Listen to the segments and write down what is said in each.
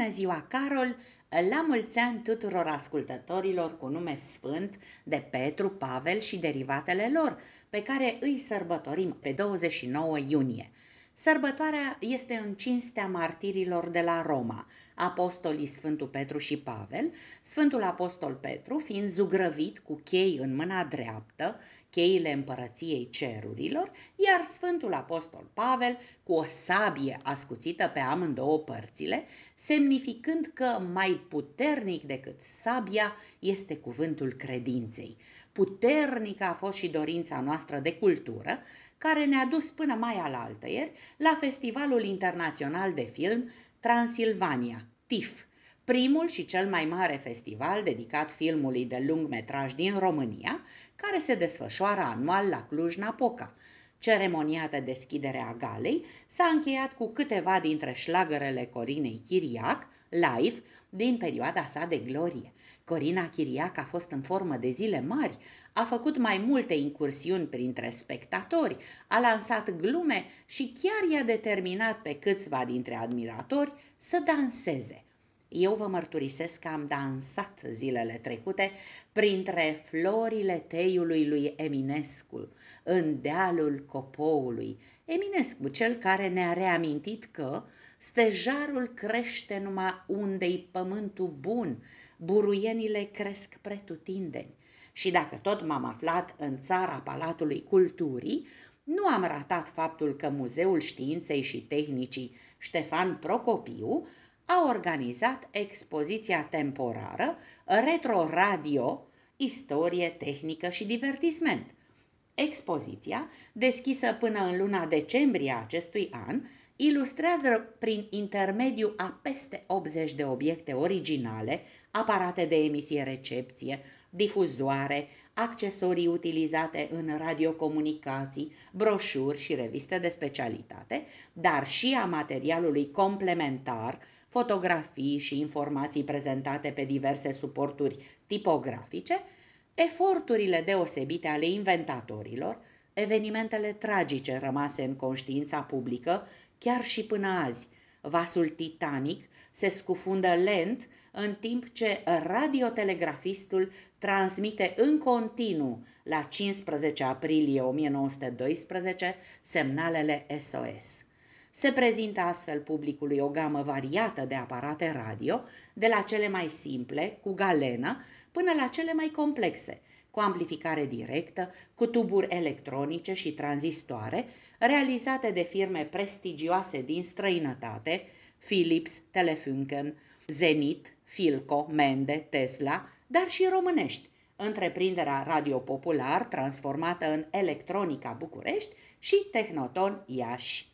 Bună ziua, Carol! La mulți ani tuturor ascultătorilor cu nume sfânt de Petru, Pavel și derivatele lor, pe care îi sărbătorim pe 29 iunie. Sărbătoarea este în cinstea martirilor de la Roma, apostolii Sfântul Petru și Pavel, Sfântul Apostol Petru fiind zugrăvit cu chei în mâna dreaptă, cheile împărăției cerurilor, iar Sfântul Apostol Pavel cu o sabie ascuțită pe amândouă părțile, semnificând că mai puternic decât sabia este cuvântul credinței. Puternică a fost și dorința noastră de cultură, care ne-a dus până mai alaltăieri la Festivalul Internațional de Film Transilvania, TIFF, primul și cel mai mare festival dedicat filmului de lung metraj din România, care se desfășoară anual la Cluj-Napoca. Ceremonia de deschidere a galei s-a încheiat cu câteva dintre șlagărele Corinei Chiriac, live, din perioada sa de glorie. Corina Chiriac a fost în formă de zile mari, a făcut mai multe incursiuni printre spectatori, a lansat glume și chiar i-a determinat pe câțiva dintre admiratori să danseze. Eu vă mărturisesc că am dansat zilele trecute printre florile teiului lui Eminescu, în dealul copoului. Eminescu, cel care ne-a reamintit că stejarul crește numai unde-i pământul bun, buruienile cresc pretutindeni. Și dacă tot m-am aflat în țara Palatului Culturii, nu am ratat faptul că Muzeul Științei și Tehnicii Ștefan Procopiu a organizat expoziția temporară Retro Radio, Istorie, Tehnică și Divertisment. Expoziția, deschisă până în luna decembrie a acestui an, ilustrează prin intermediu a peste 80 de obiecte originale, aparate de emisie-recepție, difuzoare, accesorii utilizate în radiocomunicații, broșuri și reviste de specialitate, dar și a materialului complementar, fotografii și informații prezentate pe diverse suporturi tipografice, eforturile deosebite ale inventatorilor, evenimentele tragice rămase în conștiința publică chiar și până azi. Vasul Titanic se scufundă lent în timp ce radiotelegrafistul transmite în continuu la 15 aprilie 1912 semnalele SOS. Se prezintă astfel publicului o gamă variată de aparate radio, de la cele mai simple, cu galenă, până la cele mai complexe, cu amplificare directă, cu tuburi electronice și tranzistoare, realizate de firme prestigioase din străinătate, Philips, Telefunken, Zenit, Filco, Mende, Tesla, dar și românești, întreprinderea Radio Popular, transformată în Electronica București, și Tehnoton Iași.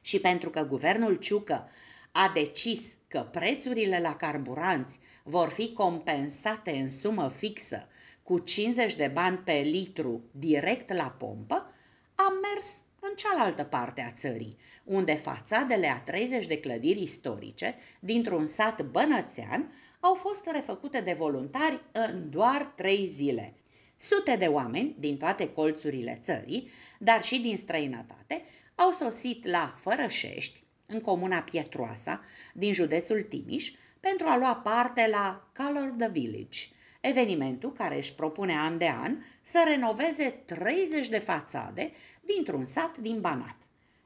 Și pentru că guvernul Ciucă a decis că prețurile la carburanți vor fi compensate în sumă fixă cu 50 de bani pe litru direct la pompă, am mers în cealaltă parte a țării, unde fațadele a 30 de clădiri istorice dintr-un sat bănățean au fost refăcute de voluntari în doar trei zile. Sute de oameni din toate colțurile țării, dar și din străinătate, au sosit la Fărășești, în comuna Pietroasa, din județul Timiș, pentru a lua parte la Color the Village, evenimentul care își propune an de an să renoveze 30 de fațade dintr-un sat din Banat.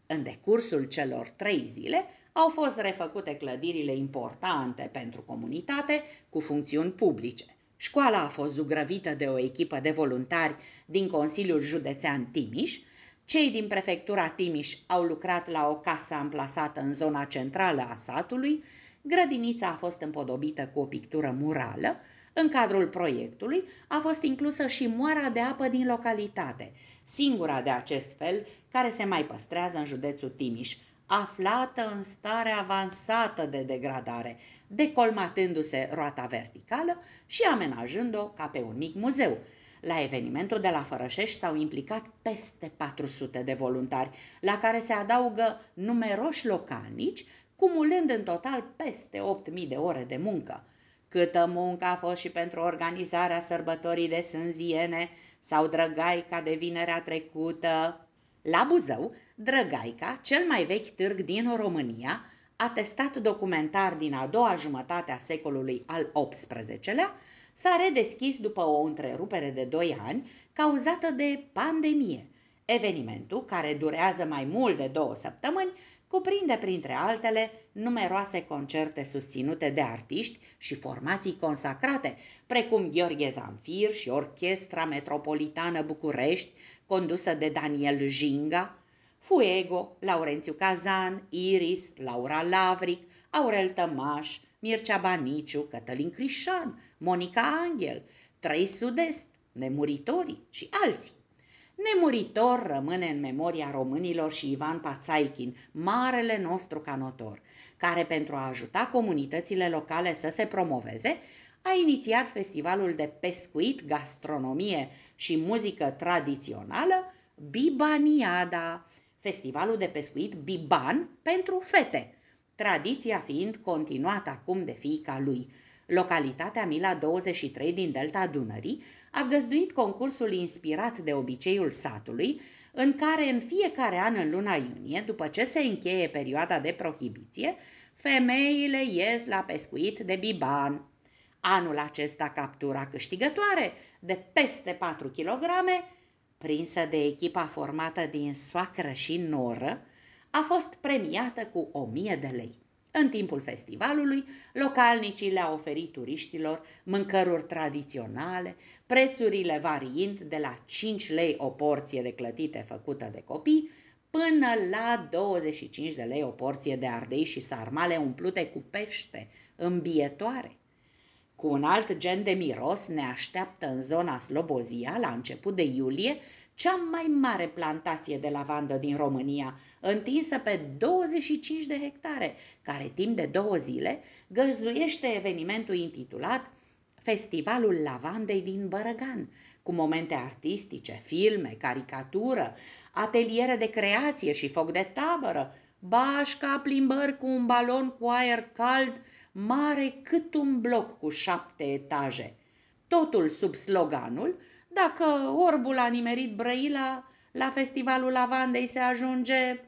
În decursul celor trei zile au fost refăcute clădirile importante pentru comunitate cu funcțiuni publice. Școala a fost zugrăvită de o echipă de voluntari din Consiliul Județean Timiș, cei din prefectura Timiș au lucrat la o casă amplasată în zona centrală a satului, grădinița a fost împodobită cu o pictură murală, în cadrul proiectului a fost inclusă și moara de apă din localitate, singura de acest fel care se mai păstrează în județul Timiș, aflată în stare avansată de degradare, decolmatându-se roata verticală și amenajând-o ca pe un mic muzeu. La evenimentul de la Fărășești s-au implicat peste 400 de voluntari, la care se adaugă numeroși localnici, cumulând în total peste 8.000 de ore de muncă. Câtă muncă a fost și pentru organizarea sărbătorii de sânziene sau drăgaica de vinerea trecută. La Buzău, Drăgaica, cel mai vechi târg din România, atestat documentar din a doua jumătate a secolului al XVIII-lea, s-a redeschis după o întrerupere de 2 ani cauzată de pandemie. Evenimentul, care durează mai mult de două săptămâni, cuprinde printre altele numeroase concerte susținute de artiști și formații consacrate, precum Gheorghe Zanfir și Orchestra Metropolitană București, condusă de Daniel Jinga, Fuego, Laurențiu Cazan, Iris, Laura Lavric, Aurel Tămaș, Mircea Baniciu, Cătălin Crișan, Monica Angel, Trei Sud-Est, Nemuritorii și alții. Nemuritor rămâne în memoria românilor și Ivan Pațaichin, marele nostru canotor, care pentru a ajuta comunitățile locale să se promoveze, a inițiat festivalul de pescuit, gastronomie și muzică tradițională Bibaniada, festivalul de pescuit Biban pentru fete, tradiția fiind continuată acum de fiica lui. Localitatea Mila 23 din delta Dunării a găzduit concursul inspirat de obiceiul satului, în care în fiecare an în luna iunie, după ce se încheie perioada de prohibiție, femeile ies la pescuit de biban. Anul acesta captura câștigătoare de peste 4 kg, prinsă de echipa formată din soacră și noră, a fost premiată cu 1000 de lei. În timpul festivalului, localnicii le-au oferit turiștilor mâncăruri tradiționale, prețurile variind de la 5 lei o porție de clătite făcută de copii până la 25 de lei o porție de ardei și sarmale umplute cu pește, îmbietoare. Cu un alt gen de miros ne așteaptă în zona Slobozia, la început de iulie, cea mai mare plantație de lavandă din România, întinsă pe 25 de hectare, care timp de două zile găzduiește evenimentul intitulat Festivalul Lavandei din Bărăgan, cu momente artistice, filme, caricatură, ateliere de creație și foc de tabără, bașca, plimbări cu un balon cu aer cald, mare cât un bloc cu șapte etaje. Totul sub sloganul dacă orbul a nimerit Brăila, la festivalul lavandei se ajunge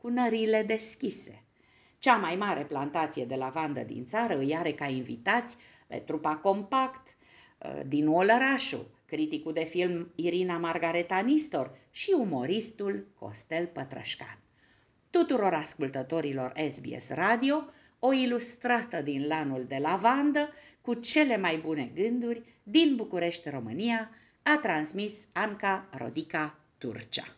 cu nările deschise. Cea mai mare plantație de lavandă din țară îi are ca invitați pe trupa Compact uh, din Olărașu, criticul de film Irina Margareta Nistor și umoristul Costel Pătrășcan. Tuturor ascultătorilor SBS Radio, o ilustrată din lanul de lavandă cu cele mai bune gânduri din București, România, a transmis Anca Rodica Turcea.